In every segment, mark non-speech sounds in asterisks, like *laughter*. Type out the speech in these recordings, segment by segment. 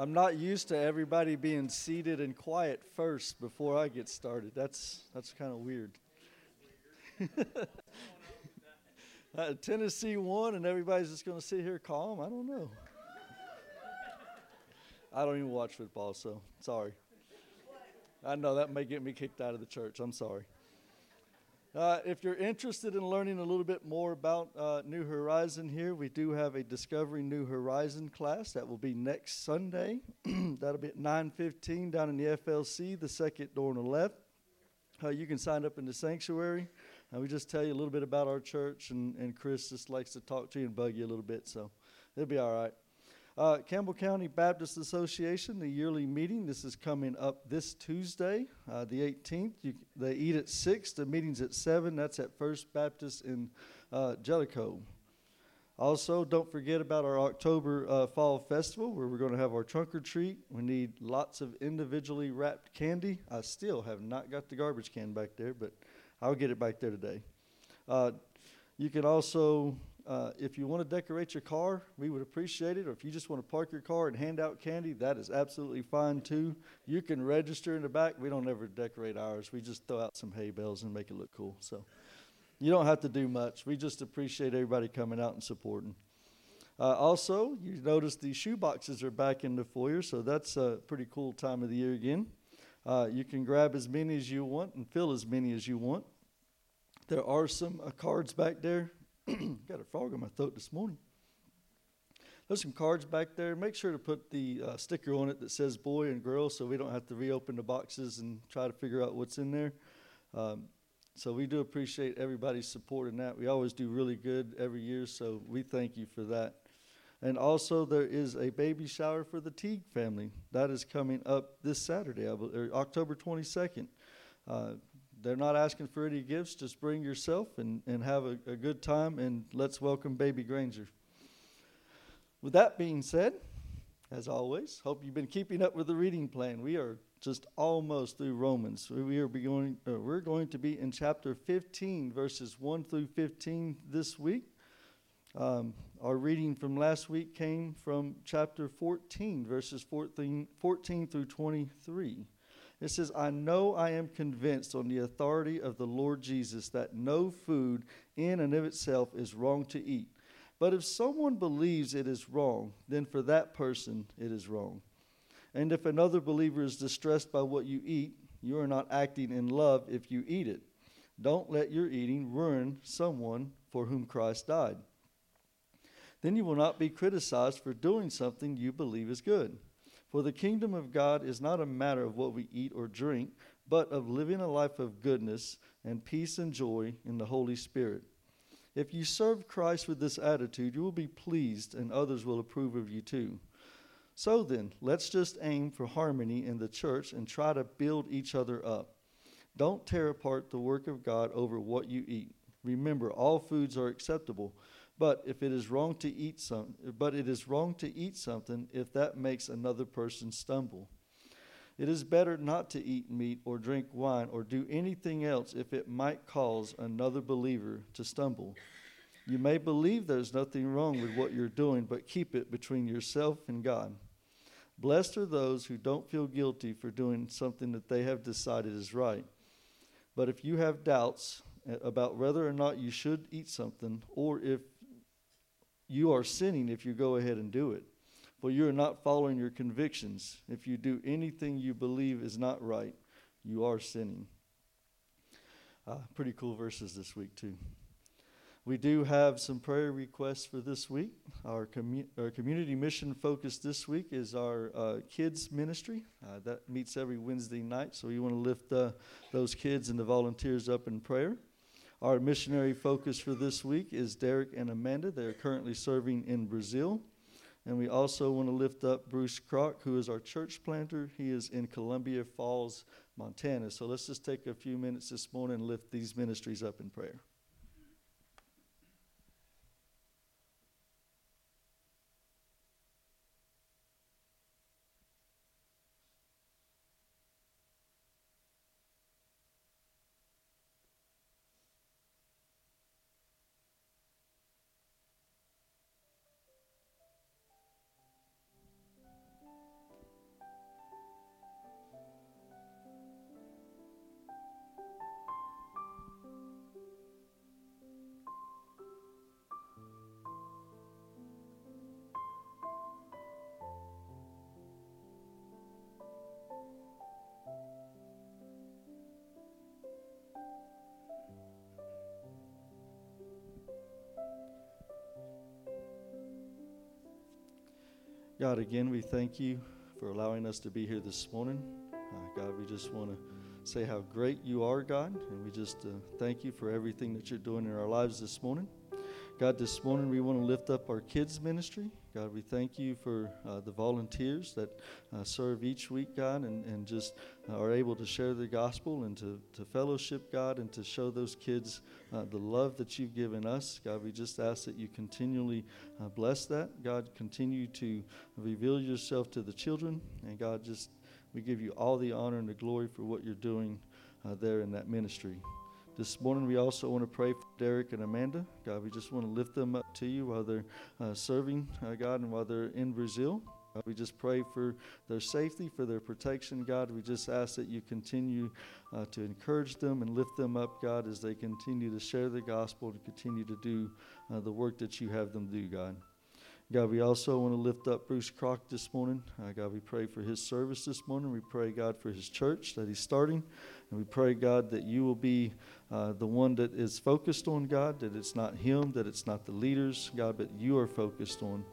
I'm not used to everybody being seated and quiet first before I get started. That's that's kind of weird. *laughs* uh, Tennessee won, and everybody's just going to sit here calm. I don't know. I don't even watch football, so sorry. I know that may get me kicked out of the church. I'm sorry. Uh, if you're interested in learning a little bit more about uh, New Horizon here, we do have a Discovering New Horizon class that will be next Sunday. *clears throat* That'll be at 9:15 down in the FLC, the second door on the left. Uh, you can sign up in the sanctuary. Uh, we just tell you a little bit about our church, and, and Chris just likes to talk to you and bug you a little bit, so it'll be all right. Uh, Campbell County Baptist Association, the yearly meeting. This is coming up this Tuesday, uh, the 18th. You, they eat at 6. The meeting's at 7. That's at First Baptist in uh, Jellicoe. Also, don't forget about our October uh, Fall Festival where we're going to have our trunk or treat. We need lots of individually wrapped candy. I still have not got the garbage can back there, but I'll get it back there today. Uh, you can also uh, if you want to decorate your car, we would appreciate it. Or if you just want to park your car and hand out candy, that is absolutely fine too. You can register in the back. We don't ever decorate ours. We just throw out some hay bales and make it look cool. So you don't have to do much. We just appreciate everybody coming out and supporting. Uh, also, you notice the shoe boxes are back in the foyer, so that's a pretty cool time of the year again. Uh, you can grab as many as you want and fill as many as you want. There are some uh, cards back there *clears throat* got a frog in my throat this morning. There's some cards back there. Make sure to put the uh, sticker on it that says boy and girl so we don't have to reopen the boxes and try to figure out what's in there. Um, so we do appreciate everybody's support in that. We always do really good every year, so we thank you for that. And also, there is a baby shower for the Teague family. That is coming up this Saturday, October 22nd. Uh, they're not asking for any gifts. Just bring yourself and, and have a, a good time, and let's welcome Baby Granger. With that being said, as always, hope you've been keeping up with the reading plan. We are just almost through Romans. We are going, uh, we're going to be in chapter 15, verses 1 through 15 this week. Um, our reading from last week came from chapter 14, verses 14, 14 through 23. It says, I know I am convinced on the authority of the Lord Jesus that no food in and of itself is wrong to eat. But if someone believes it is wrong, then for that person it is wrong. And if another believer is distressed by what you eat, you are not acting in love if you eat it. Don't let your eating ruin someone for whom Christ died. Then you will not be criticized for doing something you believe is good. For the kingdom of God is not a matter of what we eat or drink, but of living a life of goodness and peace and joy in the Holy Spirit. If you serve Christ with this attitude, you will be pleased and others will approve of you too. So then, let's just aim for harmony in the church and try to build each other up. Don't tear apart the work of God over what you eat. Remember, all foods are acceptable but if it is wrong to eat some, but it is wrong to eat something if that makes another person stumble. It is better not to eat meat or drink wine or do anything else if it might cause another believer to stumble. You may believe there's nothing wrong with what you're doing, but keep it between yourself and God. Blessed are those who don't feel guilty for doing something that they have decided is right. But if you have doubts about whether or not you should eat something, or if you are sinning if you go ahead and do it. For you are not following your convictions. If you do anything you believe is not right, you are sinning. Uh, pretty cool verses this week, too. We do have some prayer requests for this week. Our, commu- our community mission focus this week is our uh, kids ministry. Uh, that meets every Wednesday night, so we want to lift uh, those kids and the volunteers up in prayer. Our missionary focus for this week is Derek and Amanda. They're currently serving in Brazil. And we also want to lift up Bruce Kroc, who is our church planter. He is in Columbia Falls, Montana. So let's just take a few minutes this morning and lift these ministries up in prayer. God, again, we thank you for allowing us to be here this morning. Uh, God, we just want to say how great you are, God, and we just uh, thank you for everything that you're doing in our lives this morning. God, this morning we want to lift up our kids' ministry. God, we thank you for uh, the volunteers that uh, serve each week, God, and, and just uh, are able to share the gospel and to, to fellowship, God, and to show those kids uh, the love that you've given us. God, we just ask that you continually uh, bless that. God, continue to reveal yourself to the children. And God, just we give you all the honor and the glory for what you're doing there in that ministry. This morning, we also want to pray for Derek and Amanda. God, we just want to lift them up to you while they're uh, serving uh, God and while they're in Brazil. We just pray for their safety, for their protection, God. We just ask that you continue uh, to encourage them and lift them up, God, as they continue to share the gospel and continue to do uh, the work that you have them do, God. God, we also want to lift up Bruce Crock this morning. Uh, God, we pray for his service this morning. We pray, God, for his church that he's starting. And we pray, God, that you will be uh, the one that is focused on, God, that it's not him, that it's not the leaders, God, but you are focused on.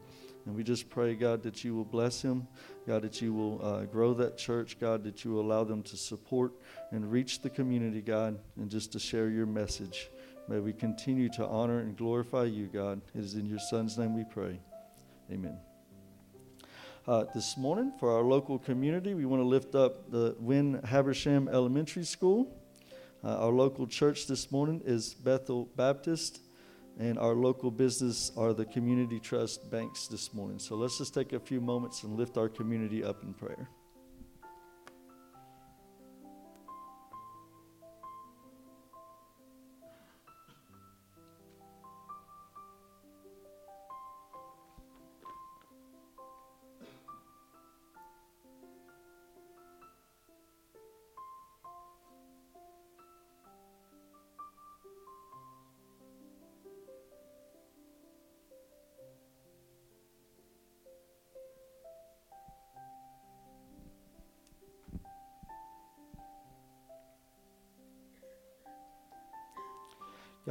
And we just pray, God, that you will bless him. God, that you will uh, grow that church. God, that you will allow them to support and reach the community, God, and just to share your message. May we continue to honor and glorify you, God. It is in your Son's name we pray. Amen. Uh, this morning, for our local community, we want to lift up the Wynn Habersham Elementary School. Uh, our local church this morning is Bethel Baptist, and our local business are the Community Trust Banks this morning. So let's just take a few moments and lift our community up in prayer.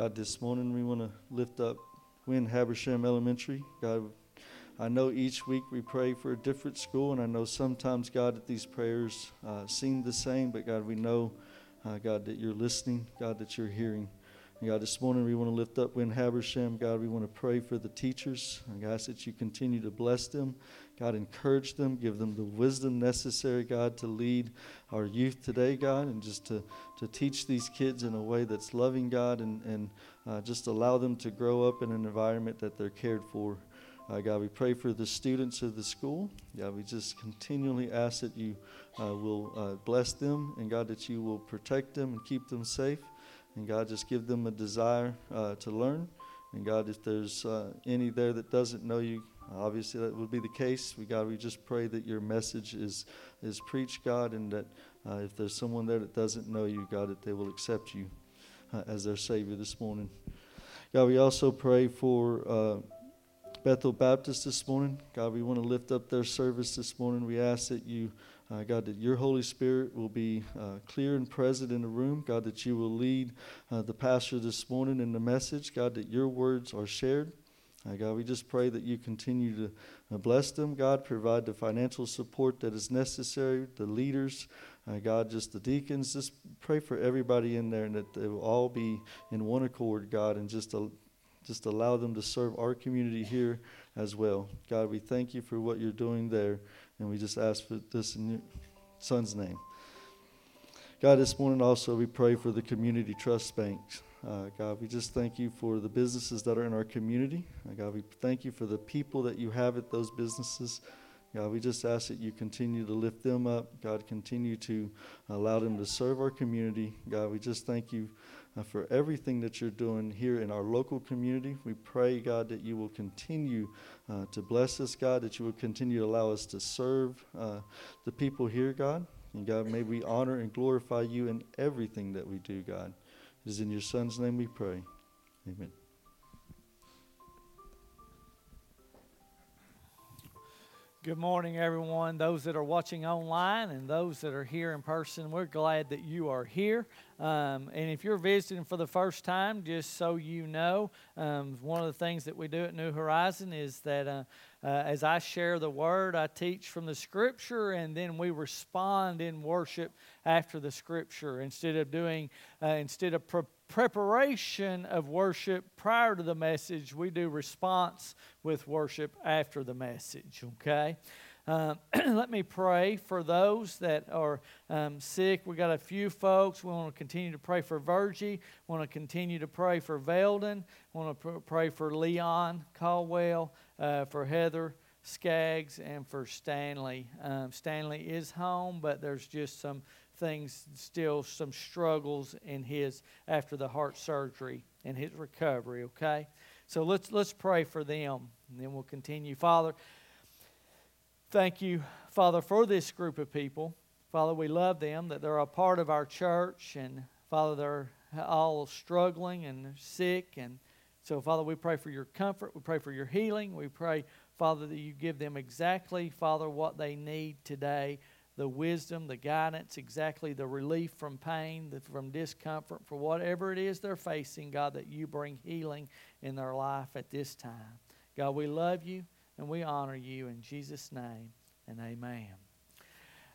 God, this morning we want to lift up Wynn Habersham Elementary. God, I know each week we pray for a different school, and I know sometimes, God, that these prayers uh, seem the same, but God, we know, uh, God, that you're listening, God, that you're hearing. And God, this morning we want to lift up Wynn Habersham. God, we want to pray for the teachers. And God, that you continue to bless them. God, encourage them, give them the wisdom necessary, God, to lead our youth today, God, and just to, to teach these kids in a way that's loving, God, and, and uh, just allow them to grow up in an environment that they're cared for. Uh, God, we pray for the students of the school. God, we just continually ask that you uh, will uh, bless them, and God, that you will protect them and keep them safe. And God, just give them a desire uh, to learn. And God, if there's uh, any there that doesn't know you, obviously that would be the case. We God, we just pray that your message is is preached, God, and that uh, if there's someone there that doesn't know you, God, that they will accept you uh, as their Savior this morning. God, we also pray for uh, Bethel Baptist this morning. God, we want to lift up their service this morning. We ask that you uh, God, that your Holy Spirit will be uh, clear and present in the room. God, that you will lead uh, the pastor this morning in the message. God, that your words are shared. Uh, God, we just pray that you continue to uh, bless them. God, provide the financial support that is necessary, the leaders. Uh, God, just the deacons. Just pray for everybody in there and that they will all be in one accord, God, and just, just allow them to serve our community here as well. God, we thank you for what you're doing there. And we just ask for this in your son's name. God, this morning also we pray for the community trust banks. Uh, God, we just thank you for the businesses that are in our community. Uh, God, we thank you for the people that you have at those businesses. God, we just ask that you continue to lift them up. God, continue to allow them to serve our community. God, we just thank you uh, for everything that you're doing here in our local community. We pray, God, that you will continue uh, to bless us, God, that you will continue to allow us to serve uh, the people here, God. And God, may we honor and glorify you in everything that we do, God. It is in your Son's name we pray. Amen. Good morning, everyone. Those that are watching online and those that are here in person, we're glad that you are here. Um, and if you're visiting for the first time, just so you know, um, one of the things that we do at New Horizon is that uh, uh, as I share the word, I teach from the scripture, and then we respond in worship after the scripture instead of doing, uh, instead of pre- preparation of worship prior to the message, we do response with worship after the message, okay? Uh, *clears throat* let me pray for those that are um, sick. We got a few folks. We want to continue to pray for Virgie. We want to continue to pray for Veldon. We want to pr- pray for Leon Caldwell, uh, for Heather Skaggs, and for Stanley. Um, Stanley is home, but there's just some things, still some struggles in his after the heart surgery and his recovery. Okay, so let's let's pray for them, and then we'll continue. Father. Thank you, Father, for this group of people. Father, we love them, that they're a part of our church, and Father, they're all struggling and sick. And so, Father, we pray for your comfort. We pray for your healing. We pray, Father, that you give them exactly, Father, what they need today the wisdom, the guidance, exactly the relief from pain, the, from discomfort, for whatever it is they're facing, God, that you bring healing in their life at this time. God, we love you. And we honor you in Jesus' name and amen.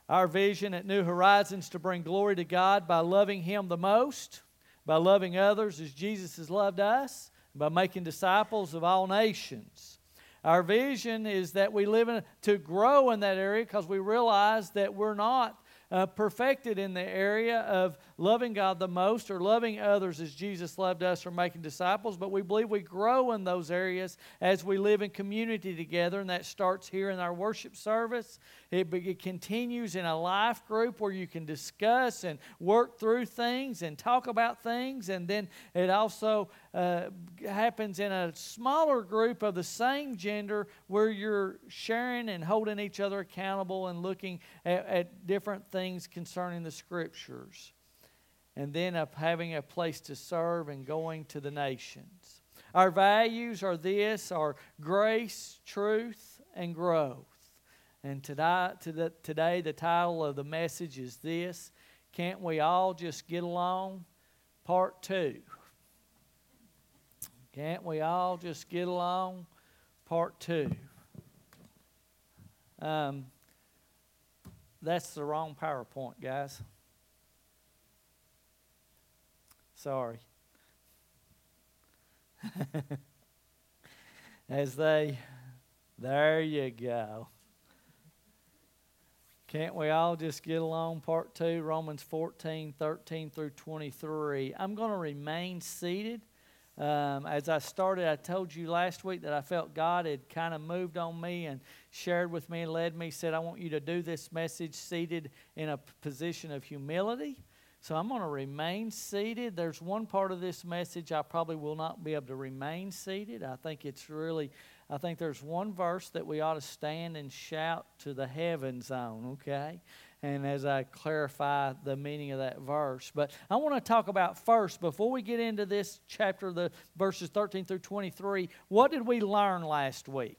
Our vision at New Horizons to bring glory to God by loving Him the most, by loving others as Jesus has loved us, by making disciples of all nations. Our vision is that we live in, to grow in that area because we realize that we're not uh, perfected in the area of loving God the most or loving others as Jesus loved us or making disciples, but we believe we grow in those areas as we live in community together, and that starts here in our worship service. It, it continues in a life group where you can discuss and work through things and talk about things, and then it also uh, happens in a smaller group of the same gender where you're sharing and holding each other accountable and looking at, at different things concerning the scriptures and then of having a place to serve and going to the nations. Our values are this are grace, truth, and growth. And today, today the title of the message is this Can't We All Just Get Along? Part 2. Can't we all just get along? Part 2. Um, that's the wrong PowerPoint, guys. Sorry. *laughs* As they, there you go. Can't we all just get along? Part two, Romans 14, 13 through 23. I'm going to remain seated. Um, as I started, I told you last week that I felt God had kind of moved on me and shared with me and led me, said, I want you to do this message seated in a position of humility. So I'm going to remain seated. There's one part of this message I probably will not be able to remain seated. I think it's really, I think there's one verse that we ought to stand and shout to the heavens on, okay? And as I clarify the meaning of that verse. But I want to talk about first, before we get into this chapter, the verses 13 through 23, what did we learn last week?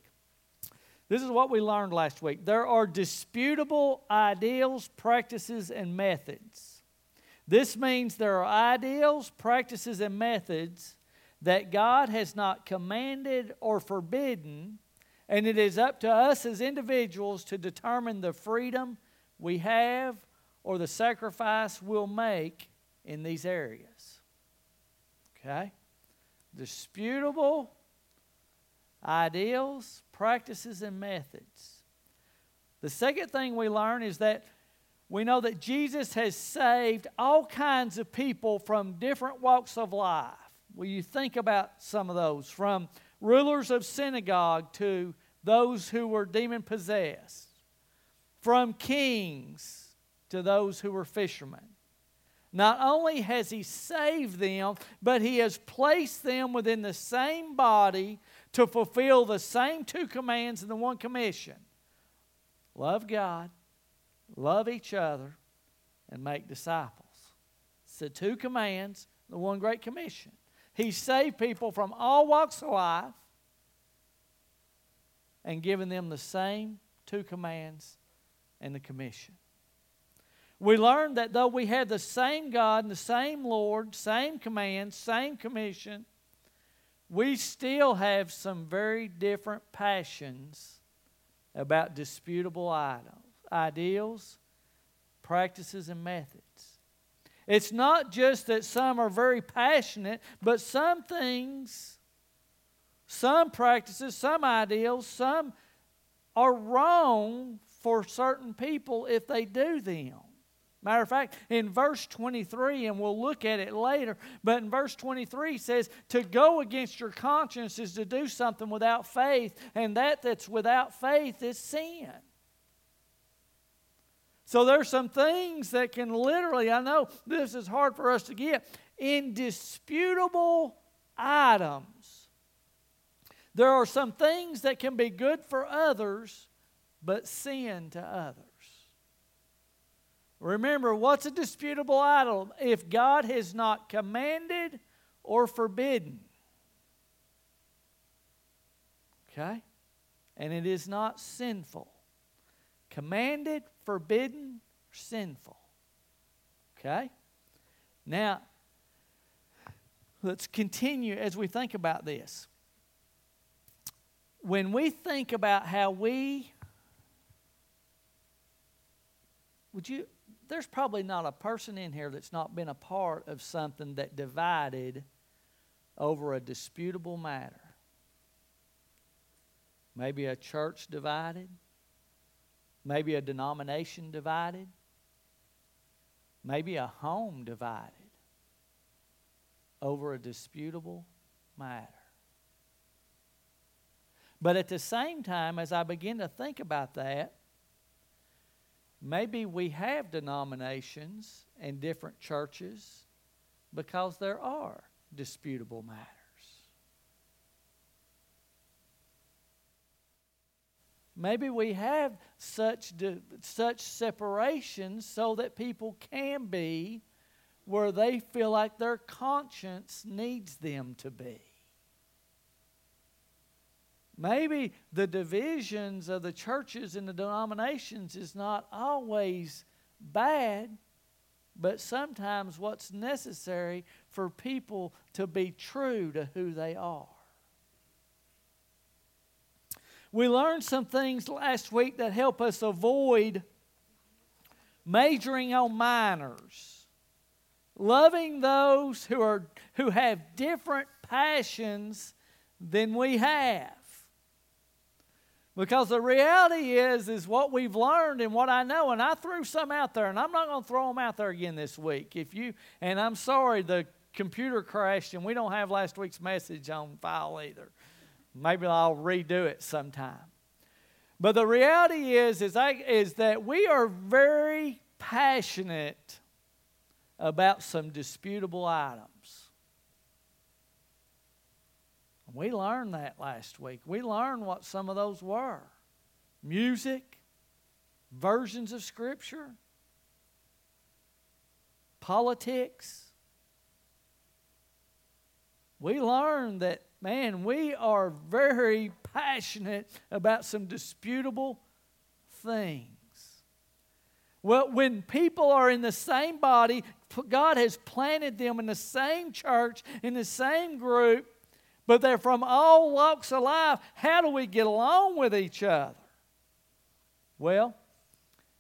This is what we learned last week. There are disputable ideals, practices, and methods this means there are ideals, practices, and methods that God has not commanded or forbidden, and it is up to us as individuals to determine the freedom we have or the sacrifice we'll make in these areas. Okay? Disputable ideals, practices, and methods. The second thing we learn is that we know that Jesus has saved all kinds of people from different walks of life. Will you think about some of those? From rulers of synagogue to those who were demon possessed, from kings to those who were fishermen. Not only has he saved them, but he has placed them within the same body to fulfill the same two commands and the one commission love God love each other, and make disciples. It's the two commands, the one great commission. He saved people from all walks of life and given them the same two commands and the commission. We learned that though we have the same God and the same Lord, same commands, same commission, we still have some very different passions about disputable ideals, practices, and methods. It's not just that some are very passionate, but some things, some practices, some ideals, some are wrong for certain people if they do them. Matter of fact, in verse 23, and we'll look at it later, but in verse 23 says, To go against your conscience is to do something without faith, and that that's without faith is sin. So there's some things that can literally, I know this is hard for us to get, indisputable items. There are some things that can be good for others, but sin to others. Remember, what's a disputable item If God has not commanded or forbidden. Okay? And it is not sinful. Commanded, forbidden, sinful. Okay? Now, let's continue as we think about this. When we think about how we would you there's probably not a person in here that's not been a part of something that divided over a disputable matter. Maybe a church divided, maybe a denomination divided, maybe a home divided over a disputable matter. But at the same time, as I begin to think about that, Maybe we have denominations and different churches because there are disputable matters. Maybe we have such, such separations so that people can be where they feel like their conscience needs them to be. Maybe the divisions of the churches and the denominations is not always bad, but sometimes what's necessary for people to be true to who they are. We learned some things last week that help us avoid majoring on minors, loving those who, are, who have different passions than we have. Because the reality is, is what we've learned and what I know, and I threw some out there, and I'm not going to throw them out there again this week. If you, and I'm sorry, the computer crashed, and we don't have last week's message on file either. Maybe I'll redo it sometime. But the reality is, is, I, is that we are very passionate about some disputable items. We learned that last week. We learned what some of those were music, versions of Scripture, politics. We learned that, man, we are very passionate about some disputable things. Well, when people are in the same body, God has planted them in the same church, in the same group, but they're from all walks of life. How do we get along with each other? Well,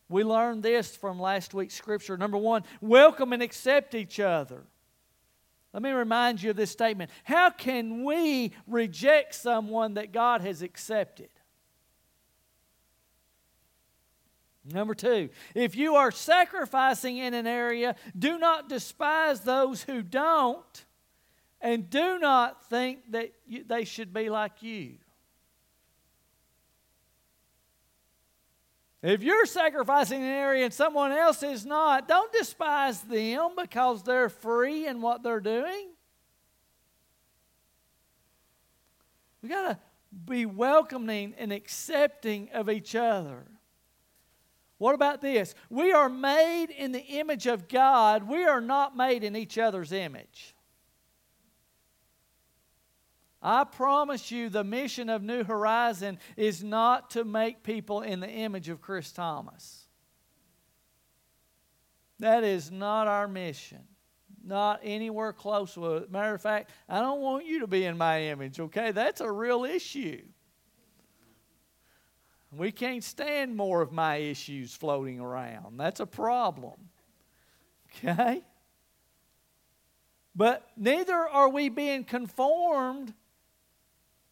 we learned this from last week's scripture. Number one, welcome and accept each other. Let me remind you of this statement. How can we reject someone that God has accepted? Number two, if you are sacrificing in an area, do not despise those who don't and do not think that you, they should be like you. If you're sacrificing an area and someone else is not, don't despise them because they're free in what they're doing. We got to be welcoming and accepting of each other. What about this? We are made in the image of God. We are not made in each other's image. I promise you, the mission of New Horizon is not to make people in the image of Chris Thomas. That is not our mission. Not anywhere close with it. Matter of fact, I don't want you to be in my image, okay? That's a real issue. We can't stand more of my issues floating around. That's a problem. Okay? But neither are we being conformed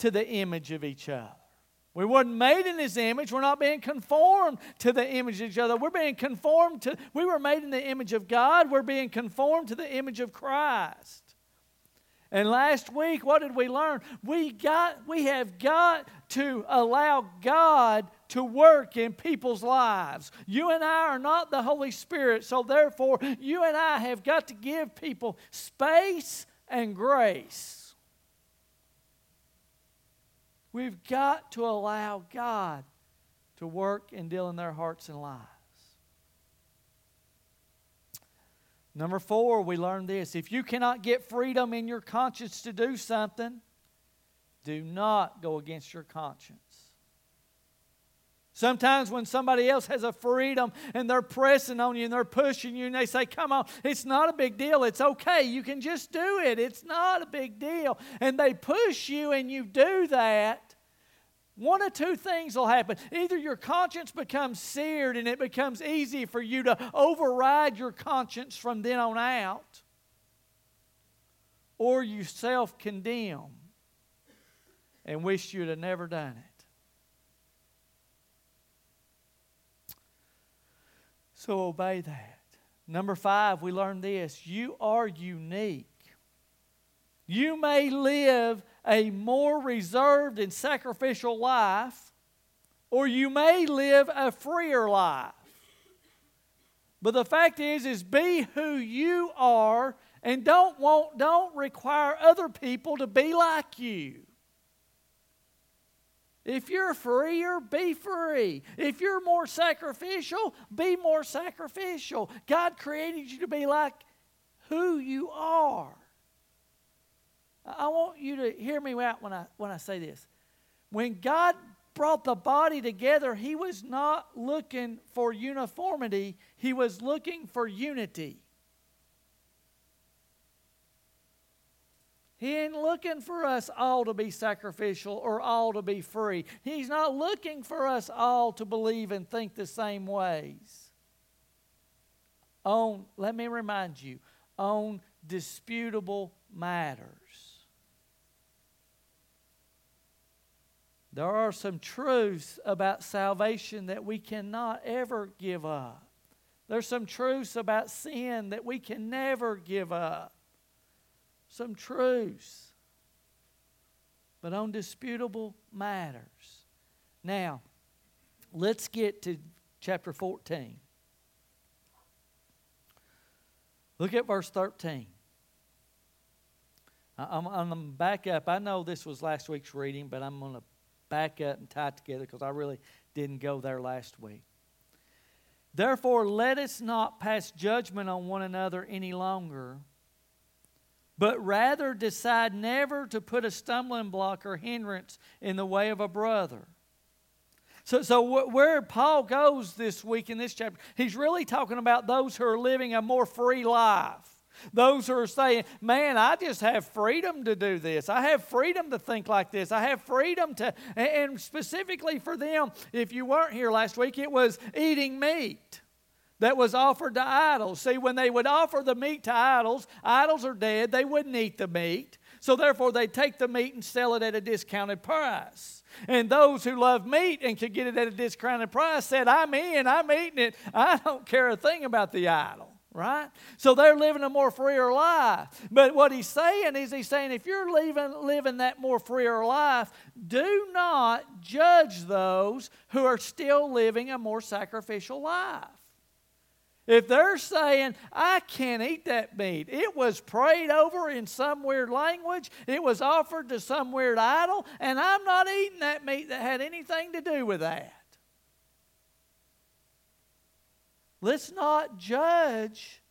to the image of each other. We weren't made in his image. We're not being conformed to the image of each other. We're being conformed to, we were made in the image of God. We're being conformed to the image of Christ. And last week, what did we learn? We got, we have got to allow God to work in people's lives. You and I are not the Holy Spirit, so therefore, you and I have got to give people space and grace. We've got to allow God to work and deal in their hearts and lives. Number four, we learned this. If you cannot get freedom in your conscience to do something, do not go against your conscience. Sometimes when somebody else has a freedom and they're pressing on you and they're pushing you and they say, Come on, it's not a big deal. It's okay. You can just do it. It's not a big deal. And they push you and you do that. One of two things will happen. Either your conscience becomes seared and it becomes easy for you to override your conscience from then on out, or you self condemn and wish you'd have never done it. So obey that. Number five, we learn this you are unique. You may live a more reserved and sacrificial life, or you may live a freer life. But the fact is, is be who you are and don't want, don't require other people to be like you. If you're freer, be free. If you're more sacrificial, be more sacrificial. God created you to be like who you are. I want you to hear me out when I, when I say this. When God brought the body together, He was not looking for uniformity, He was looking for unity. He ain't looking for us all to be sacrificial or all to be free. He's not looking for us all to believe and think the same ways. On, let me remind you, on disputable matters. There are some truths about salvation that we cannot ever give up. There's some truths about sin that we can never give up some truths, but on disputable matters. Now, let's get to chapter 14. Look at verse 13. I'm, going to back up. I know this was last week's reading, but I'm going to back up and tie it together because I really didn't go there last week. Therefore, let us not pass judgment on one another any longer but rather decide never to put a stumbling block or hindrance in the way of a brother. So, so where Paul goes this week in this chapter, he's really talking about those who are living a more free life. Those who are saying, man, I just have freedom to do this. I have freedom to think like this. I have freedom to, and specifically for them, if you weren't here last week, it was eating meat that was offered to idols. See, when they would offer the meat to idols, idols are dead, they wouldn't eat the meat. So therefore, they take the meat and sell it at a discounted price. And those who love meat and could get it at a discounted price said, I'm in, I'm eating it. I don't care a thing about the idol right? So they're living a more freer life. But what he's saying is, he's saying, if you're living, living that more freer life, do not judge those who are still living a more sacrificial life. If they're saying, I can't eat that meat, it was prayed over in some weird language, it was offered to some weird idol, and I'm not eating that meat that had anything to do with that. Let's not judge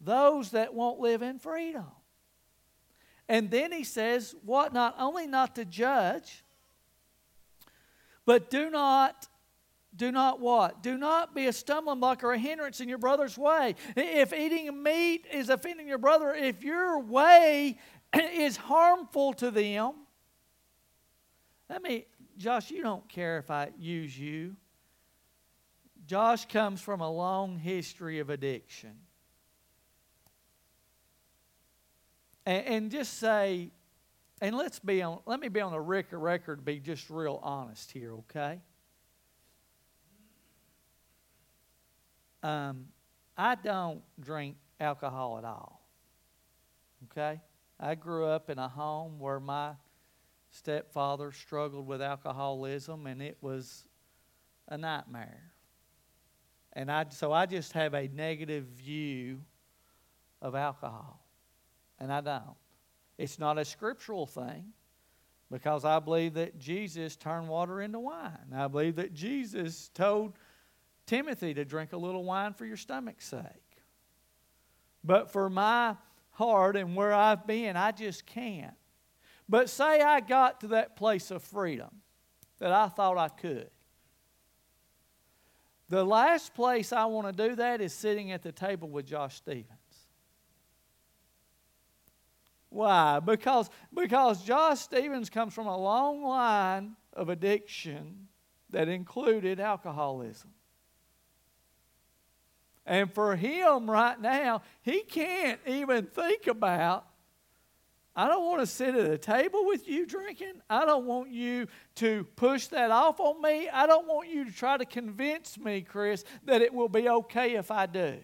those that won't live in freedom. And then he says, what? Not only not to judge, but do not do not what? Do not be a stumbling block or a hindrance in your brother's way. If eating meat is offending your brother, if your way *clears throat* is harmful to them, Let me, Josh, you don't care if I use you. Josh comes from a long history of addiction. And, and just say, and let's be on, let me be on the record, be just real honest here, okay? Um, I don't drink alcohol at all. Okay? I grew up in a home where my stepfather struggled with alcoholism and it was a nightmare. And I, so I just have a negative view of alcohol. And I don't. It's not a scriptural thing because I believe that Jesus turned water into wine. I believe that Jesus told Timothy to drink a little wine for your stomach's sake. But for my heart and where I've been, I just can't. But say I got to that place of freedom that I thought I could. The last place I want to do that is sitting at the table with Josh Stevens. Why? Because, because Josh Stevens comes from a long line of addiction that included alcoholism. And for him right now, he can't even think about, I don't want to sit at a table with you drinking. I don't want you to push that off on me. I don't want you to try to convince me, Chris, that it will be okay if I do.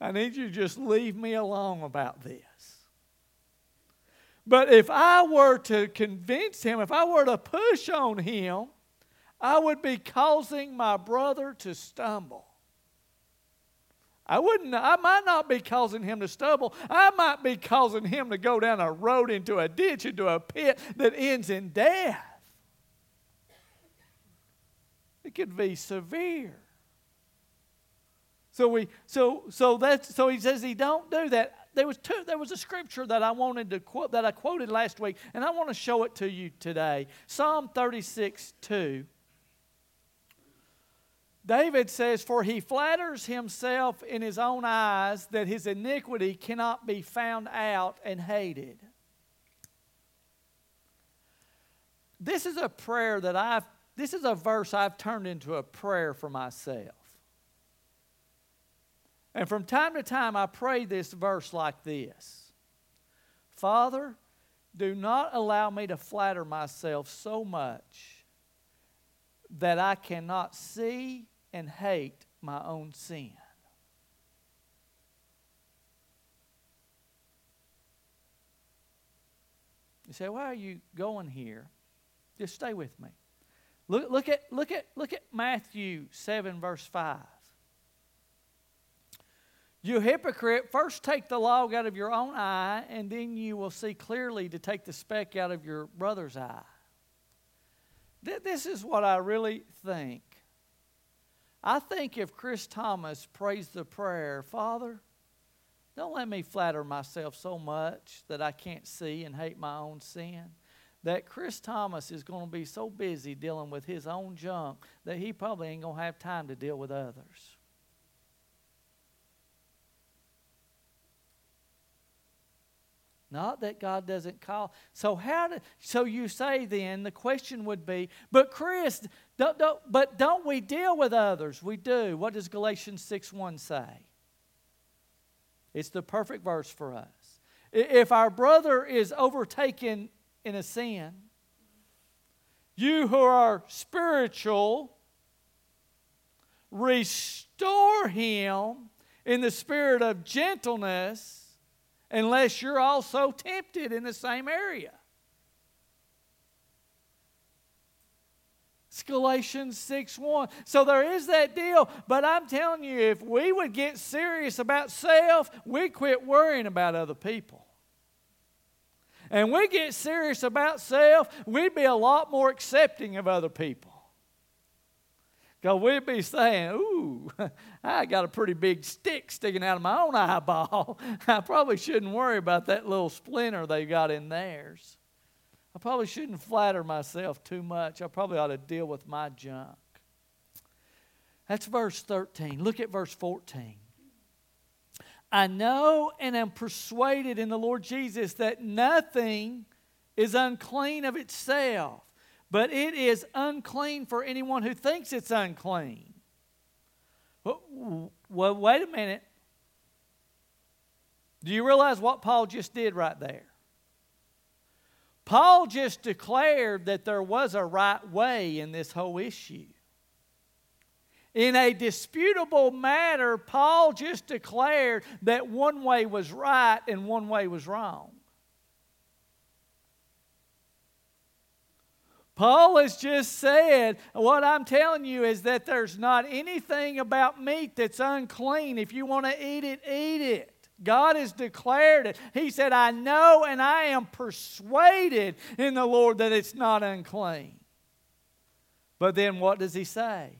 I need you to just leave me alone about this. But if I were to convince him, if I were to push on him, I would be causing my brother to stumble. I wouldn't, I might not be causing him to stumble. I might be causing him to go down a road into a ditch, into a pit that ends in death. It could be severe. So we so so that's so he says he don't do that. There was two there was a scripture that I wanted to quote that I quoted last week, and I want to show it to you today. Psalm 36, 2. David says, For he flatters himself in his own eyes that his iniquity cannot be found out and hated. This is a prayer that I've, this is a verse I've turned into a prayer for myself. And from time to time, I pray this verse like this Father, do not allow me to flatter myself so much that I cannot see and hate my own sin. You say, why are you going here? Just stay with me. Look, look, at, look, at, look at Matthew 7, verse 5. You hypocrite, first take the log out of your own eye, and then you will see clearly to take the speck out of your brother's eye. This is what I really think I think if Chris Thomas prays the prayer, Father, don't let me flatter myself so much that I can't see and hate my own sin. That Chris Thomas is going to be so busy dealing with his own junk that he probably ain't going to have time to deal with others. Not that God doesn't call. So how do, so you say then the question would be, but Chris, don't, don't, but don't we deal with others? We do. What does Galatians 6 1 say? It's the perfect verse for us. If our brother is overtaken in a sin, you who are spiritual, restore him in the spirit of gentleness unless you're also tempted in the same area. It's Galatians 6 1. So there is that deal. But I'm telling you, if we would get serious about self, we quit worrying about other people. And we get serious about self, we'd be a lot more accepting of other people. Because we'd be saying, Ooh, *laughs* I got a pretty big stick sticking out of my own eyeball. *laughs* I probably shouldn't worry about that little splinter they got in theirs. I probably shouldn't flatter myself too much. I probably ought to deal with my junk. That's verse 13. Look at verse 14. I know and am persuaded in the Lord Jesus that nothing is unclean of itself, but it is unclean for anyone who thinks it's unclean. Well, wait a minute. Do you realize what Paul just did right there? Paul just declared that there was a right way in this whole issue. In a disputable matter, Paul just declared that one way was right and one way was wrong. Paul has just said, What I'm telling you is that there's not anything about meat that's unclean. If you want to eat it, eat it. God has declared it. He said, I know and I am persuaded in the Lord that it's not unclean. But then what does he say?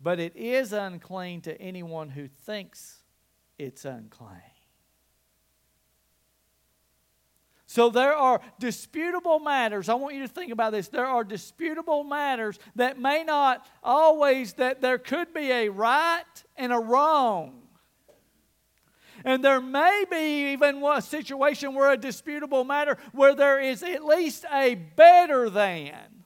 But it is unclean to anyone who thinks it's unclean. So there are disputable matters. I want you to think about this. There are disputable matters that may not always, that there could be a right and a wrong. And there may be even a situation where a disputable matter where there is at least a better than.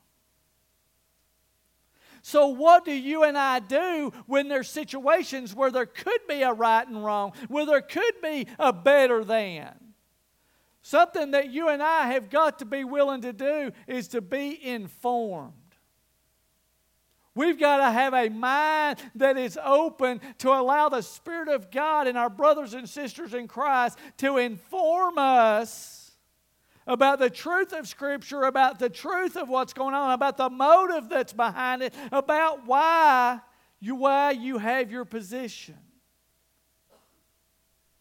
So, what do you and I do when there's situations where there could be a right and wrong, where there could be a better than? Something that you and I have got to be willing to do is to be informed. We've got to have a mind that is open to allow the Spirit of God and our brothers and sisters in Christ to inform us about the truth of Scripture, about the truth of what's going on, about the motive that's behind it, about why you, why you have your position.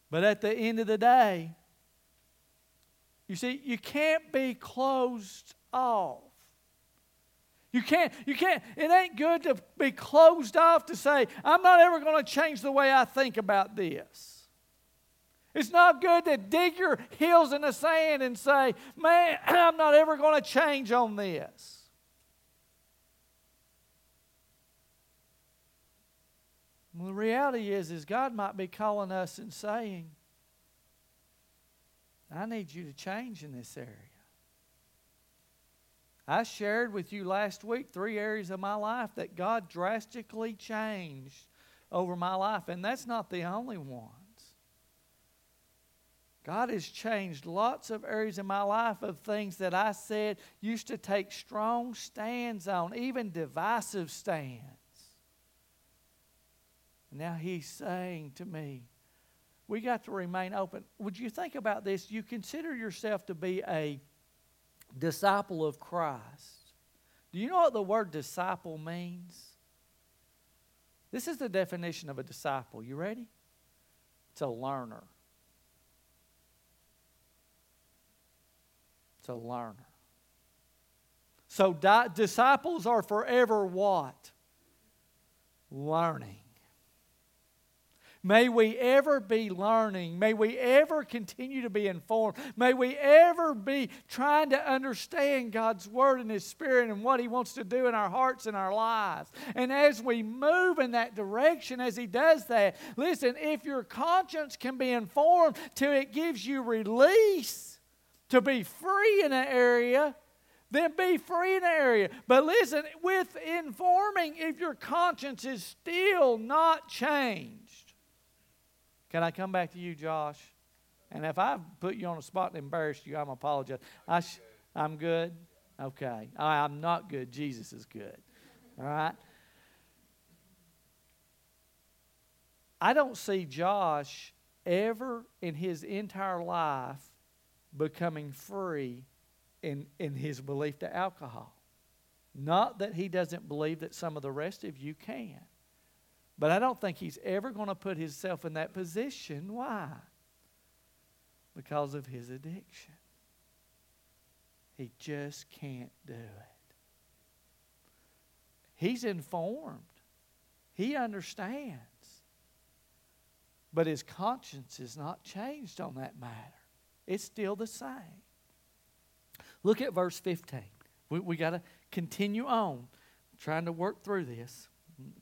But at the end of the day, you see, you can't be closed off. You can't, you can't, it ain't good to be closed off to say, I'm not ever going to change the way I think about this. It's not good to dig your heels in the sand and say, man, *clears throat* I'm not ever going to change on this. Well, the reality is, is God might be calling us and saying, I need you to change in this area. I shared with you last week three areas of my life that God drastically changed over my life, and that's not the only ones. God has changed lots of areas in my life of things that I said used to take strong stands on, even divisive stands. Now He's saying to me, we got to remain open. Would you think about this? You consider yourself to be a disciple of Christ. Do you know what the word disciple means? This is the definition of a disciple. You ready? It's a learner. It's a learner. So di- disciples are forever what? Learning. May we ever be learning. May we ever continue to be informed. May we ever be trying to understand God's Word and His Spirit and what He wants to do in our hearts and our lives. And as we move in that direction, as He does that, listen, if your conscience can be informed till it gives you release, to be free in an area, then be free in an area. But listen, with informing, if your conscience is still not changed, can I come back to you, Josh? And if I've put you on a spot and embarrassed you, I'm apologize. I sh- I'm good. Okay, I'm not good. Jesus is good. All right. I don't see Josh ever in his entire life becoming free in, in his belief to alcohol. Not that he doesn't believe that some of the rest of you can. But I don't think he's ever going to put himself in that position. Why? Because of his addiction. He just can't do it. He's informed, he understands. But his conscience is not changed on that matter. It's still the same. Look at verse 15. We, we got to continue on trying to work through this,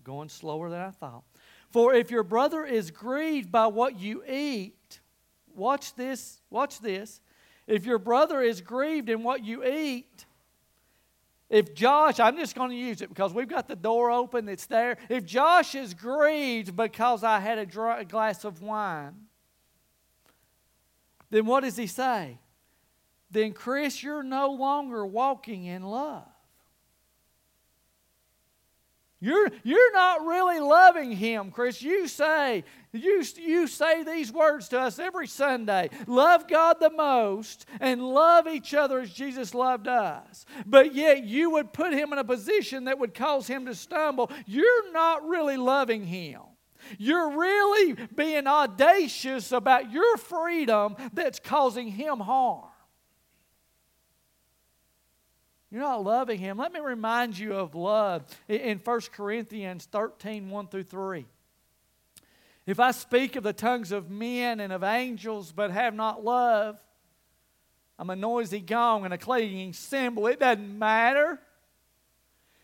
going slower than I thought. For if your brother is grieved by what you eat, watch this, watch this. If your brother is grieved in what you eat, if Josh, I'm just going to use it because we've got the door open, it's there. If Josh is grieved because I had a, a glass of wine, then what does he say? Then, Chris, you're no longer walking in love. You're, you're not really loving him, Chris. You say, you, you say these words to us every Sunday love God the most and love each other as Jesus loved us. But yet you would put him in a position that would cause him to stumble. You're not really loving him. You're really being audacious about your freedom that's causing him harm. You're not loving him. Let me remind you of love in 1 Corinthians 13 1 through 3. If I speak of the tongues of men and of angels, but have not love, I'm a noisy gong and a clanging cymbal. It doesn't matter.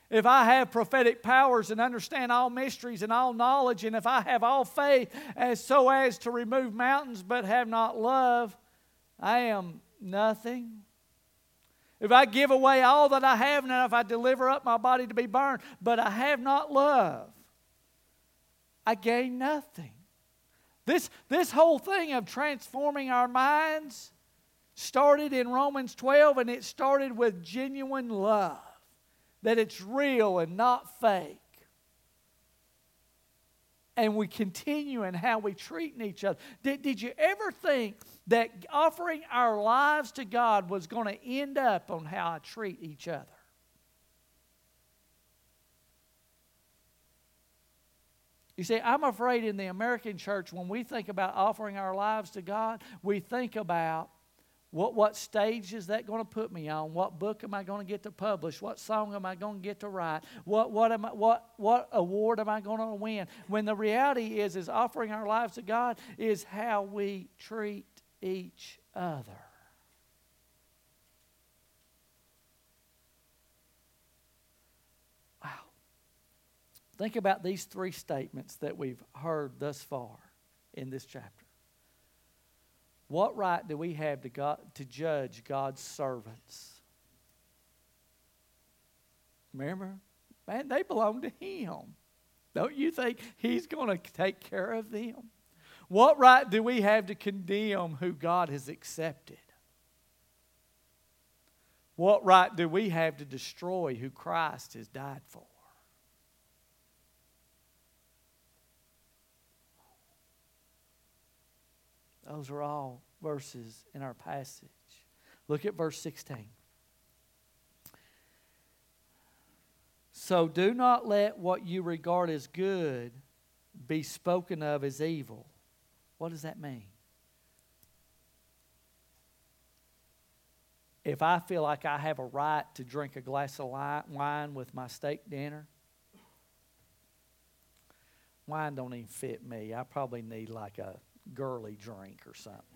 If I have prophetic powers and understand all mysteries and all knowledge, and if I have all faith as so as to remove mountains but have not love, I am nothing. If I give away all that I have, and if I deliver up my body to be burned, but I have not love, I gain nothing. This, this whole thing of transforming our minds started in Romans 12, and it started with genuine love, that it's real and not fake and we continue in how we treat each other. Did, did you ever think that offering our lives to God was going to end up on how I treat each other? You see, I'm afraid in the American church, when we think about offering our lives to God, we think about what, what stage is that going to put me on? What book am I going to get to publish? What song am I going to get to write? What, what, am I, what, what award am I going to win? When the reality is, is offering our lives to God is how we treat each other. Wow. Think about these three statements that we've heard thus far in this chapter. What right do we have to, God, to judge God's servants? Remember? Man, they belong to Him. Don't you think He's going to take care of them? What right do we have to condemn who God has accepted? What right do we have to destroy who Christ has died for? Those are all verses in our passage. Look at verse 16. So do not let what you regard as good be spoken of as evil. What does that mean? If I feel like I have a right to drink a glass of wine with my steak dinner, wine don't even fit me. I probably need like a girly drink or something.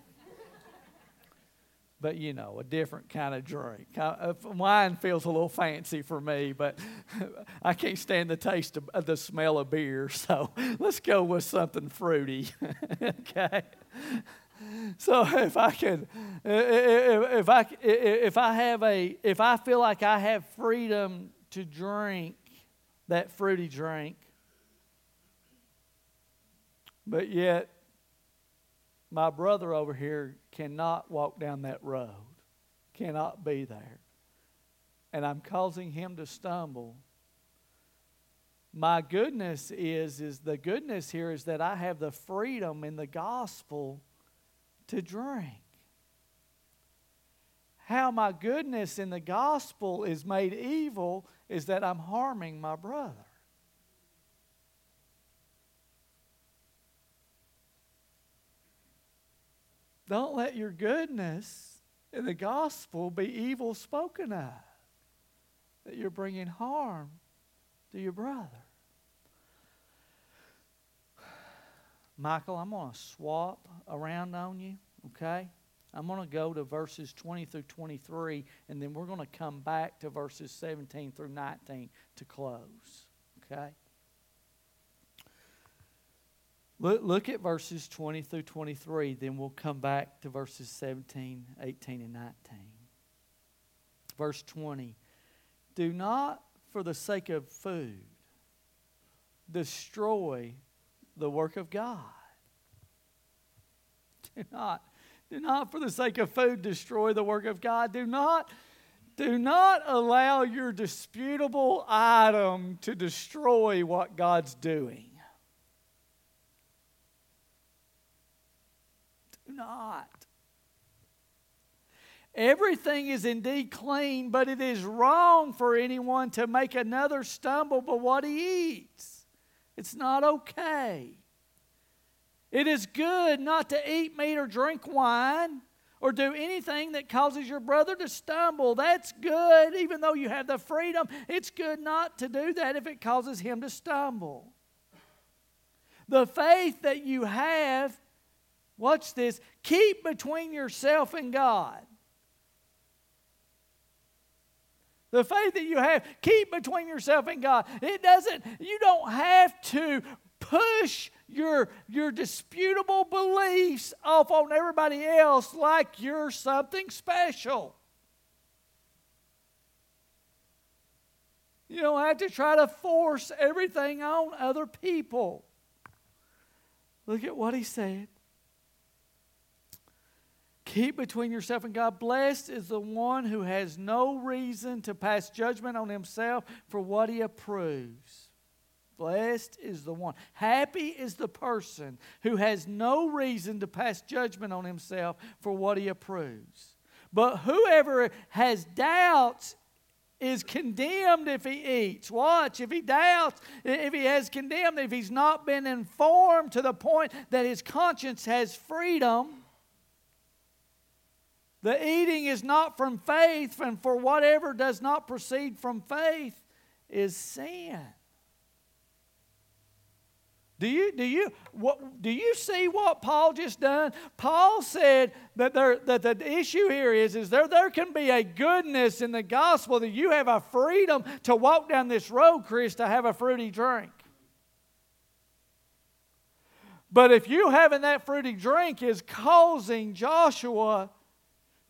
But you know, a different kind of drink. Uh, wine feels a little fancy for me, but *laughs* I can't stand the taste of the smell of beer. *laughs* So let's go with something fruity. *laughs* okay. So if I can, if I if I have a if I feel like I have freedom to drink that fruity drink, but yet my brother over here cannot walk down that road, cannot be there. And I'm causing him to stumble. My goodness is, is the goodness here is that I have the freedom in the gospel to drink. How my goodness in the gospel is made evil is that I'm harming my brother. Don't let your goodness in the gospel be evil spoken of, that you're bringing harm to your brother. Michael, I'm going to swap around on you, okay? I'm going to go to verses 20 through 23, and then we're going to come back to verses 17 through 19 to close, okay? Look, look at verses 20 through 23, then we'll come back to verses 17, 18, and 19. Verse 20 Do not, for the sake of food, destroy the work of God. Do not, do not, for the sake of food, destroy the work of God. Do not do not allow your disputable item to destroy what God's doing. Do not. Everything is indeed clean, but it is wrong for anyone to make another stumble by what he eats. It's not okay. It is good not to eat meat or drink wine or do anything that causes your brother to stumble. That's good, even though you have the freedom. It's good not to do that if it causes him to stumble. The faith that you have, watch this, keep between yourself and God. The faith that you have, keep between yourself and God. It doesn't, you don't have to push your, your disputable beliefs off on everybody else like you're something special. You don't have to try to force everything on other people. Look at what he said. Keep between yourself and God. Blessed is the one who has no reason to pass judgment on himself for what he approves. Blessed is the one. Happy is the person who has no reason to pass judgment on himself for what he approves. But whoever has doubts is condemned if he eats. Watch, if he doubts, if he has condemned, if he's not been informed to the point that his conscience has freedom, the eating is not from faith, and for whatever does not proceed from faith is sin. Do you, do, you, what, do you see what Paul just done? Paul said that, there, that the issue here is, is there, there can be a goodness in the gospel that you have a freedom to walk down this road, Chris, to have a fruity drink. But if you having that fruity drink is causing Joshua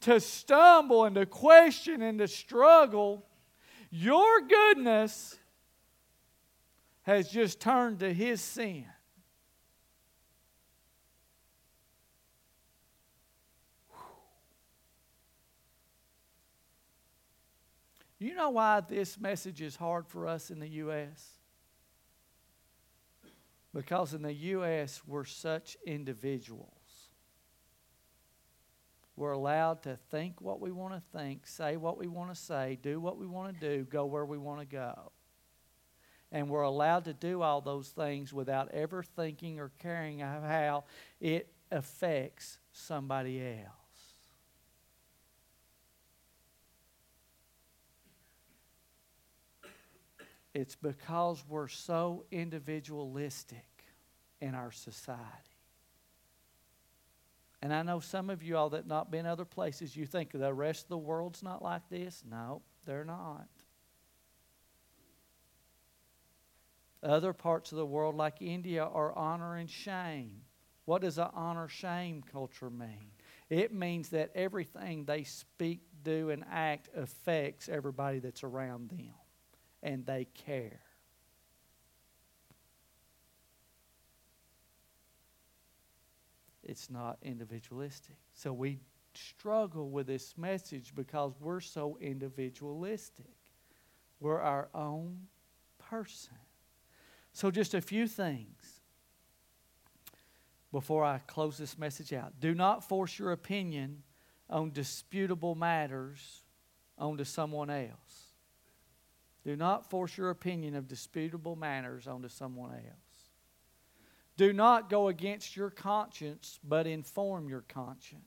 to stumble and to question and to struggle, your goodness has just turned to his sin. You know why this message is hard for us in the U.S.? Because in the U.S., we're such individuals. We're allowed to think what we want to think, say what we want to say, do what we want to do, go where we want to go. And we're allowed to do all those things without ever thinking or caring of how it affects somebody else. It's because we're so individualistic in our society. And I know some of you all that not been other places, you think the rest of the world's not like this. No, they're not. Other parts of the world, like India, are honor and shame. What does an honor shame culture mean? It means that everything they speak, do, and act affects everybody that's around them, and they care. It's not individualistic. So we struggle with this message because we're so individualistic. We're our own person. So, just a few things before I close this message out. Do not force your opinion on disputable matters onto someone else. Do not force your opinion of disputable matters onto someone else. Do not go against your conscience, but inform your conscience.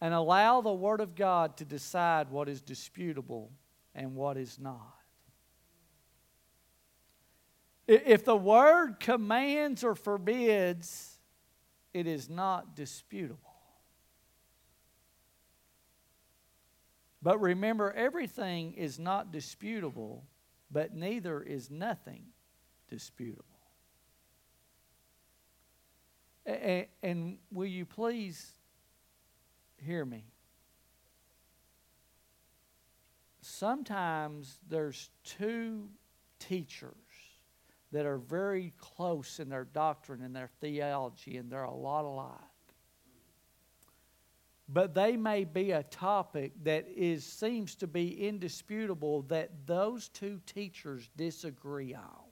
And allow the Word of God to decide what is disputable and what is not. If the word commands or forbids, it is not disputable. But remember, everything is not disputable, but neither is nothing disputable. And, and will you please hear me? Sometimes there's two teachers that are very close in their doctrine and their theology, and they're a lot alike. But they may be a topic that is seems to be indisputable that those two teachers disagree on.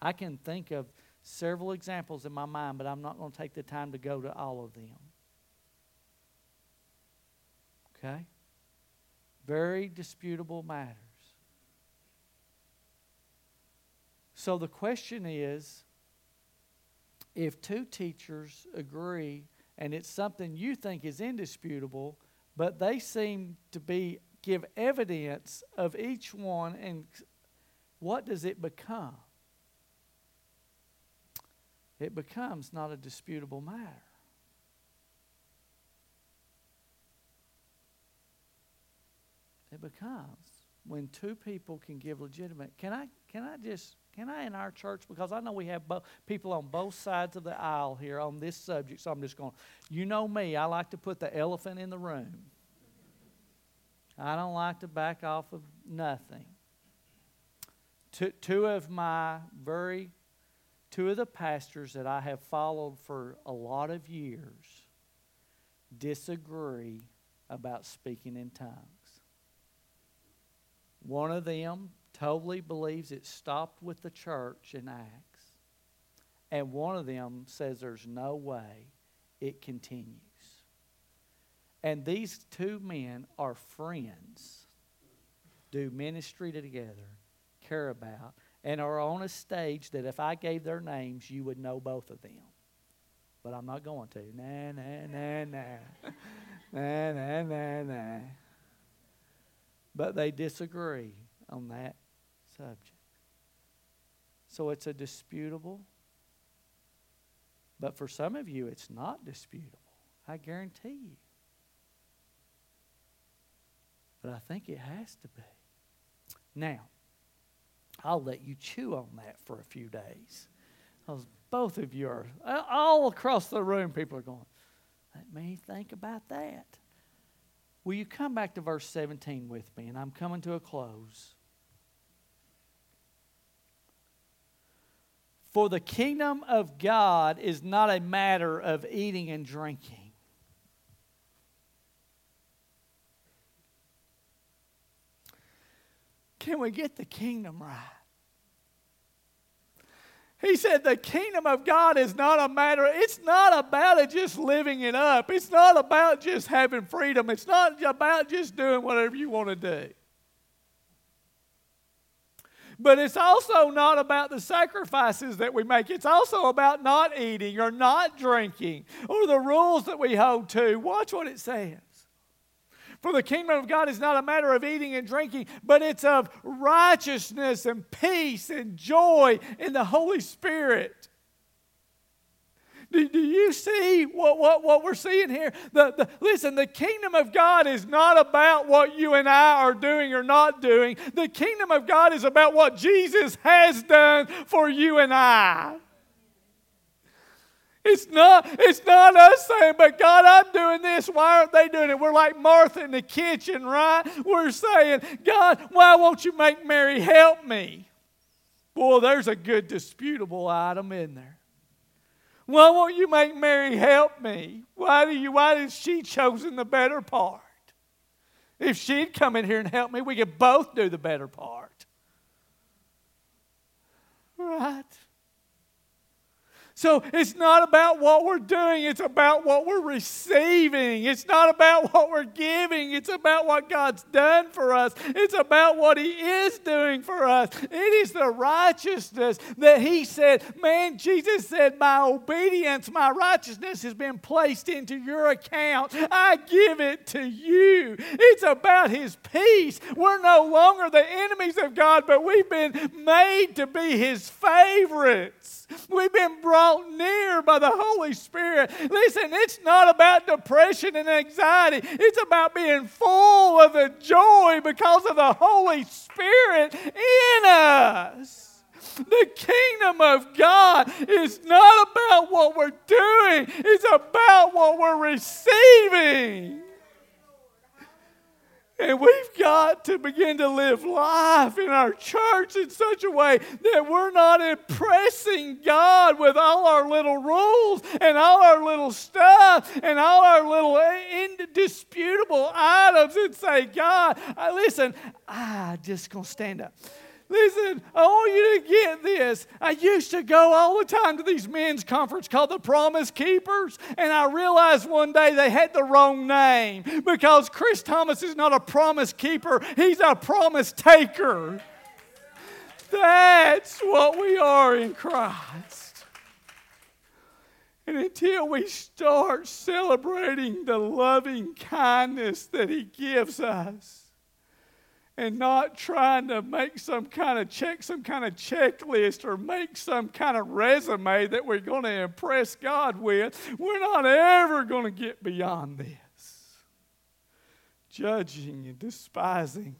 I can think of several examples in my mind, but I'm not going to take the time to go to all of them. Okay? Very disputable matters. So the question is if two teachers agree and it's something you think is indisputable, but they seem to be give evidence of each one and what does it become? It becomes not a disputable matter. It becomes when two people can give legitimate. Can I can I just can I in our church because I know we have bo- people on both sides of the aisle here on this subject, so I'm just going. You know me, I like to put the elephant in the room. I don't like to back off of nothing. Two, two of my very, two of the pastors that I have followed for a lot of years disagree about speaking in tongues. One of them totally believes it stopped with the church in Acts. And one of them says there's no way it continues. And these two men are friends, do ministry together, care about, and are on a stage that if I gave their names, you would know both of them. But I'm not going to. Nah, nah, nah, nah. nah, nah, nah, nah. But they disagree on that subject. So it's a disputable, but for some of you, it's not disputable. I guarantee you. But I think it has to be. Now, I'll let you chew on that for a few days. Because both of you are, all across the room, people are going, let me think about that. Will you come back to verse 17 with me? And I'm coming to a close. For the kingdom of God is not a matter of eating and drinking. Can we get the kingdom right? He said the kingdom of God is not a matter, it's not about it just living it up. It's not about just having freedom. It's not about just doing whatever you want to do. But it's also not about the sacrifices that we make. It's also about not eating or not drinking or the rules that we hold to. Watch what it says. For the kingdom of God is not a matter of eating and drinking, but it's of righteousness and peace and joy in the Holy Spirit. Do, do you see what, what, what we're seeing here? The, the, listen, the kingdom of God is not about what you and I are doing or not doing. The kingdom of God is about what Jesus has done for you and I. It's not, it's not us saying, but God, I'm doing this. Why aren't they doing it? We're like Martha in the kitchen, right? We're saying, God, why won't you make Mary help me? Boy, there's a good disputable item in there. Why won't you make Mary help me? Why do you why has she chosen the better part? If she'd come in here and help me, we could both do the better part. Right? So it's not about what we're doing, it's about what we're receiving. It's not about what we're giving, it's about what God's done for us. It's about what He is doing for us. It is the righteousness that He said, man, Jesus said, My obedience, my righteousness has been placed into your account. I give it to you. It's about His peace. We're no longer the enemies of God, but we've been made to be His favorites. We've been brought near by the Holy Spirit. Listen, it's not about depression and anxiety, it's about being full of the joy because of the Holy Spirit in us. The kingdom of God is not about what we're doing, it's about what we're receiving. And we've got to begin to live life in our church in such a way that we're not impressing God with all our little rules and all our little stuff and all our little indisputable items and say, God, listen, I just gonna stand up. Listen, I want you to get this. I used to go all the time to these men's conference called the Promise Keepers, and I realized one day they had the wrong name because Chris Thomas is not a promise keeper, he's a promise taker. That's what we are in Christ. And until we start celebrating the loving kindness that He gives us, and not trying to make some kind of check, some kind of checklist or make some kind of resume that we're going to impress God with, we're not ever going to get beyond this. Judging and despising,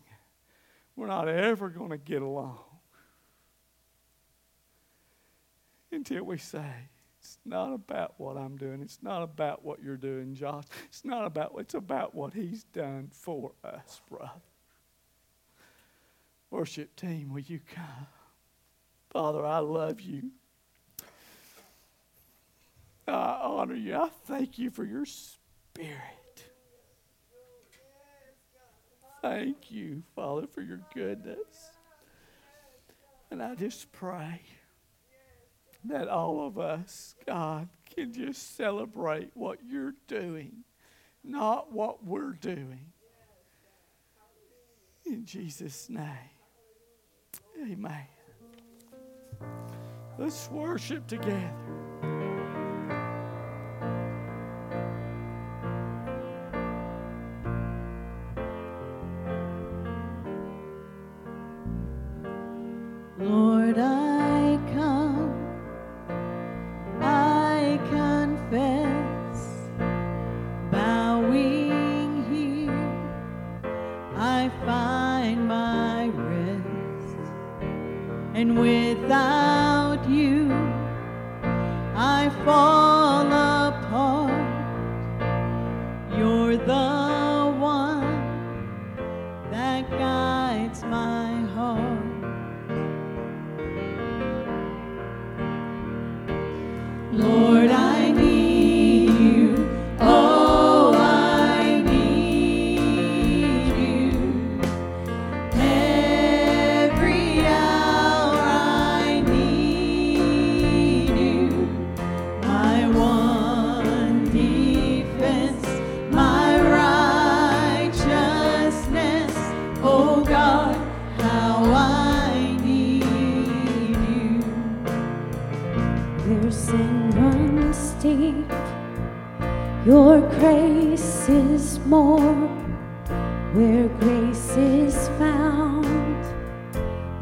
we're not ever going to get along until we say, it's not about what I'm doing. It's not about what you're doing, Josh. It's not about, it's about what he's done for us, brother. Worship team, will you come? Father, I love you. I honor you. I thank you for your spirit. Thank you, Father, for your goodness. And I just pray that all of us, God, can just celebrate what you're doing, not what we're doing. In Jesus' name. Amen. Let's worship together.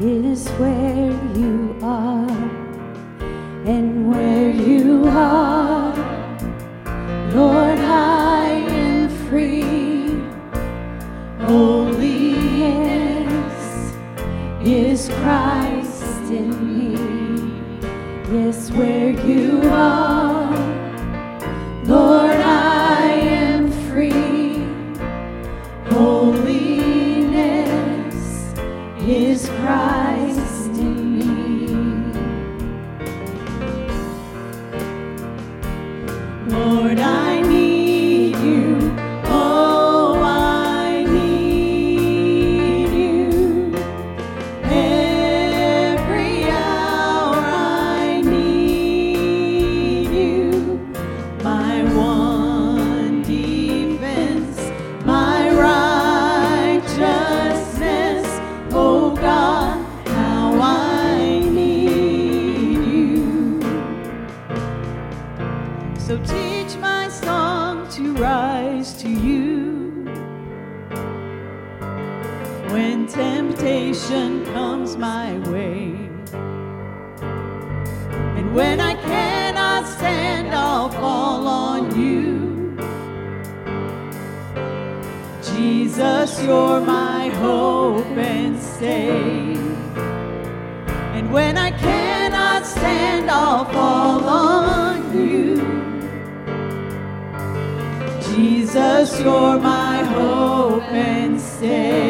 Is where you are. And where you are, Lord, I am free. Holiness is Christ in me. Yes, where you are, Jesus, you're my hope and stay.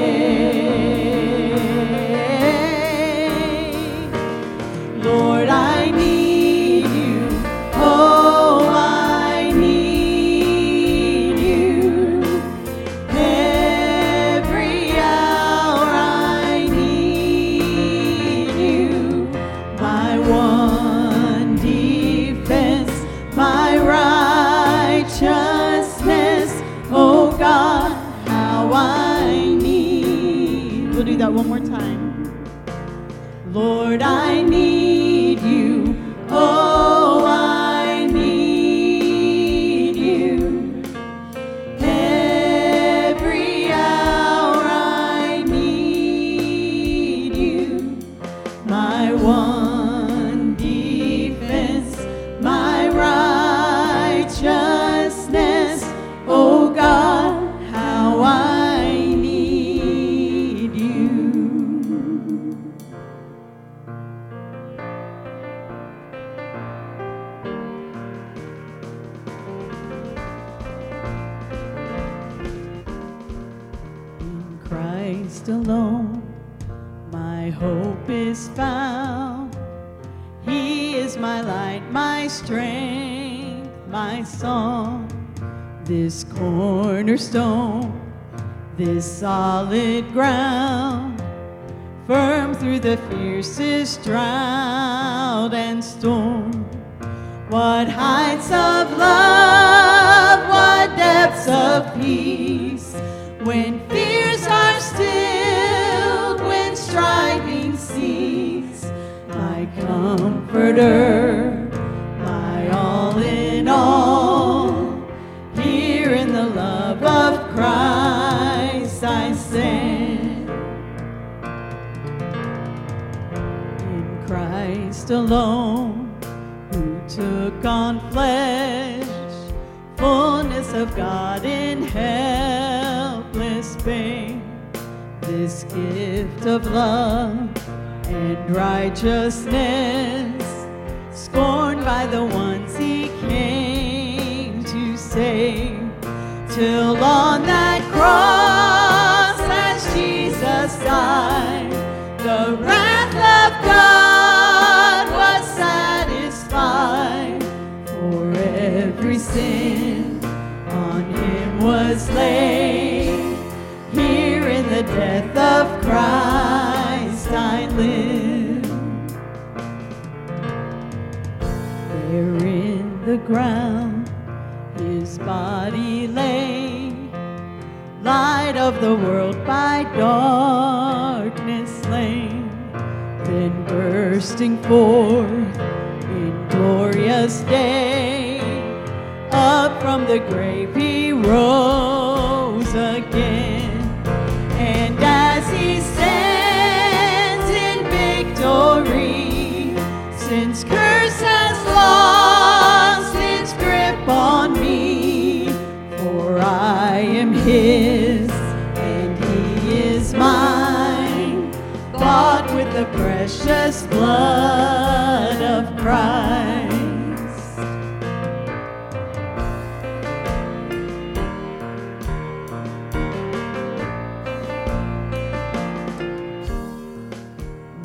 blood of Christ.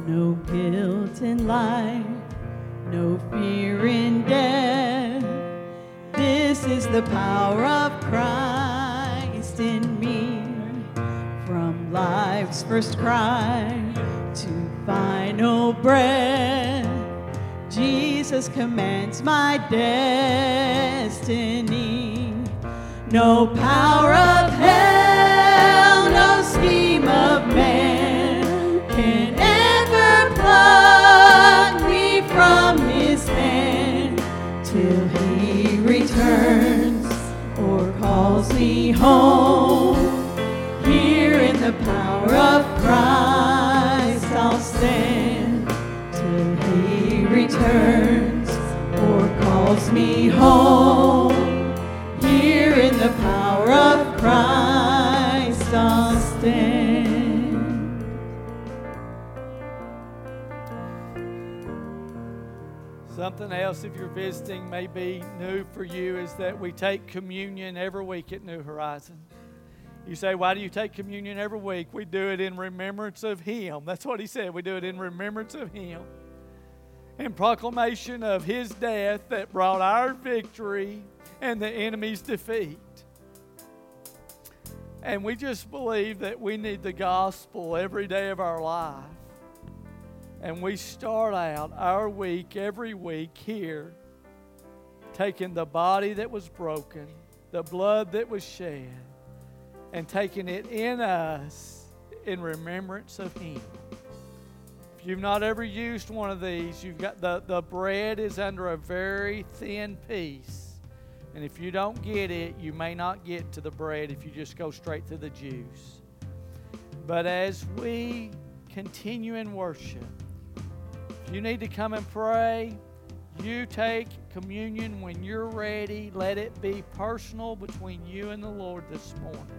No guilt in life, no fear in death. This is the power of Christ in me. From life's first cry to final breath. Jesus commands my destiny. No power of hell, no scheme of man can ever pluck me from his hand till he returns or calls me home. me home. Here in the power of Christ, I'll stand. Something else, if you're visiting, may be new for you is that we take communion every week at New Horizon. You say, Why do you take communion every week? We do it in remembrance of Him. That's what He said. We do it in remembrance of Him. In proclamation of His death that brought our victory and the enemy's defeat. And we just believe that we need the gospel every day of our life. And we start out our week every week here, taking the body that was broken, the blood that was shed, and taking it in us in remembrance of Him. You've not ever used one of these, you've got the, the bread is under a very thin piece. And if you don't get it, you may not get to the bread if you just go straight to the juice. But as we continue in worship, if you need to come and pray, you take communion when you're ready. Let it be personal between you and the Lord this morning.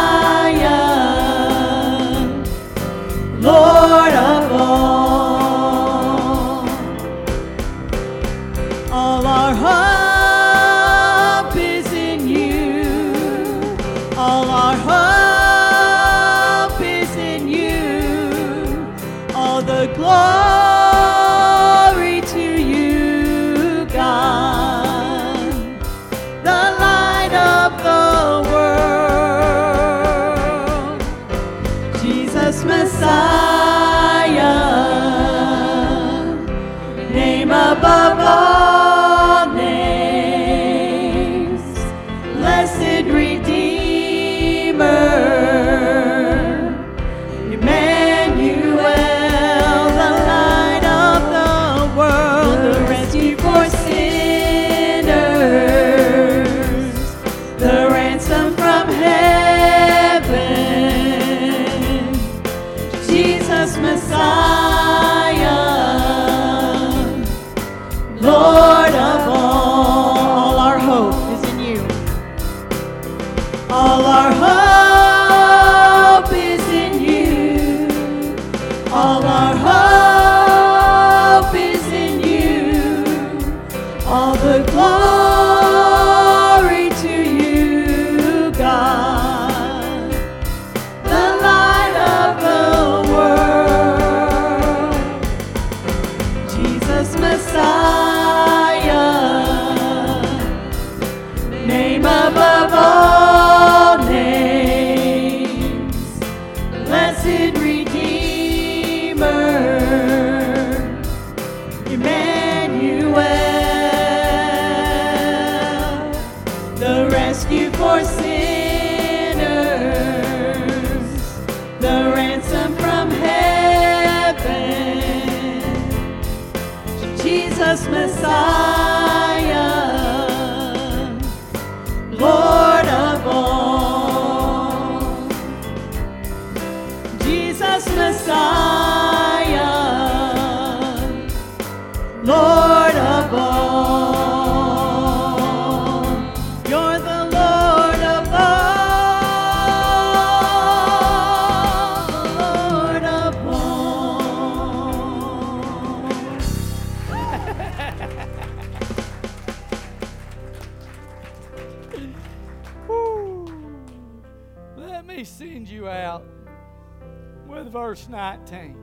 19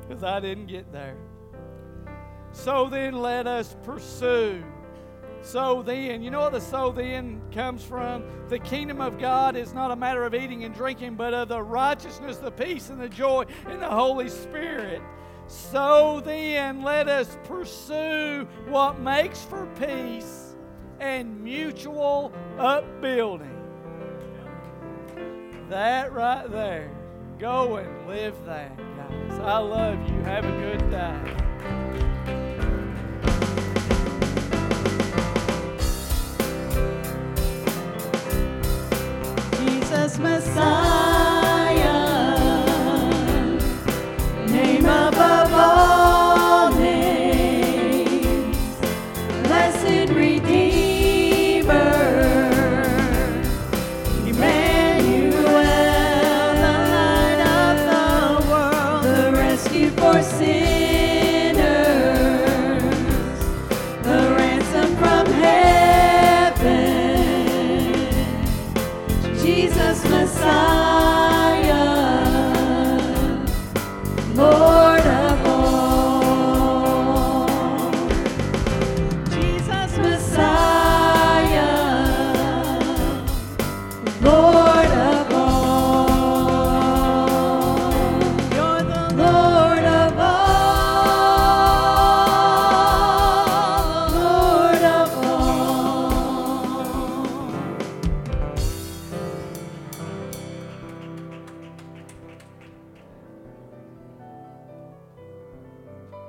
because I didn't get there. So then let us pursue. So then, you know what the so then comes from? The kingdom of God is not a matter of eating and drinking, but of the righteousness, the peace, and the joy in the Holy Spirit. So then, let us pursue what makes for peace and mutual upbuilding. That right there. Go and live that, guys. I love you. Have a good day. Jesus Messiah,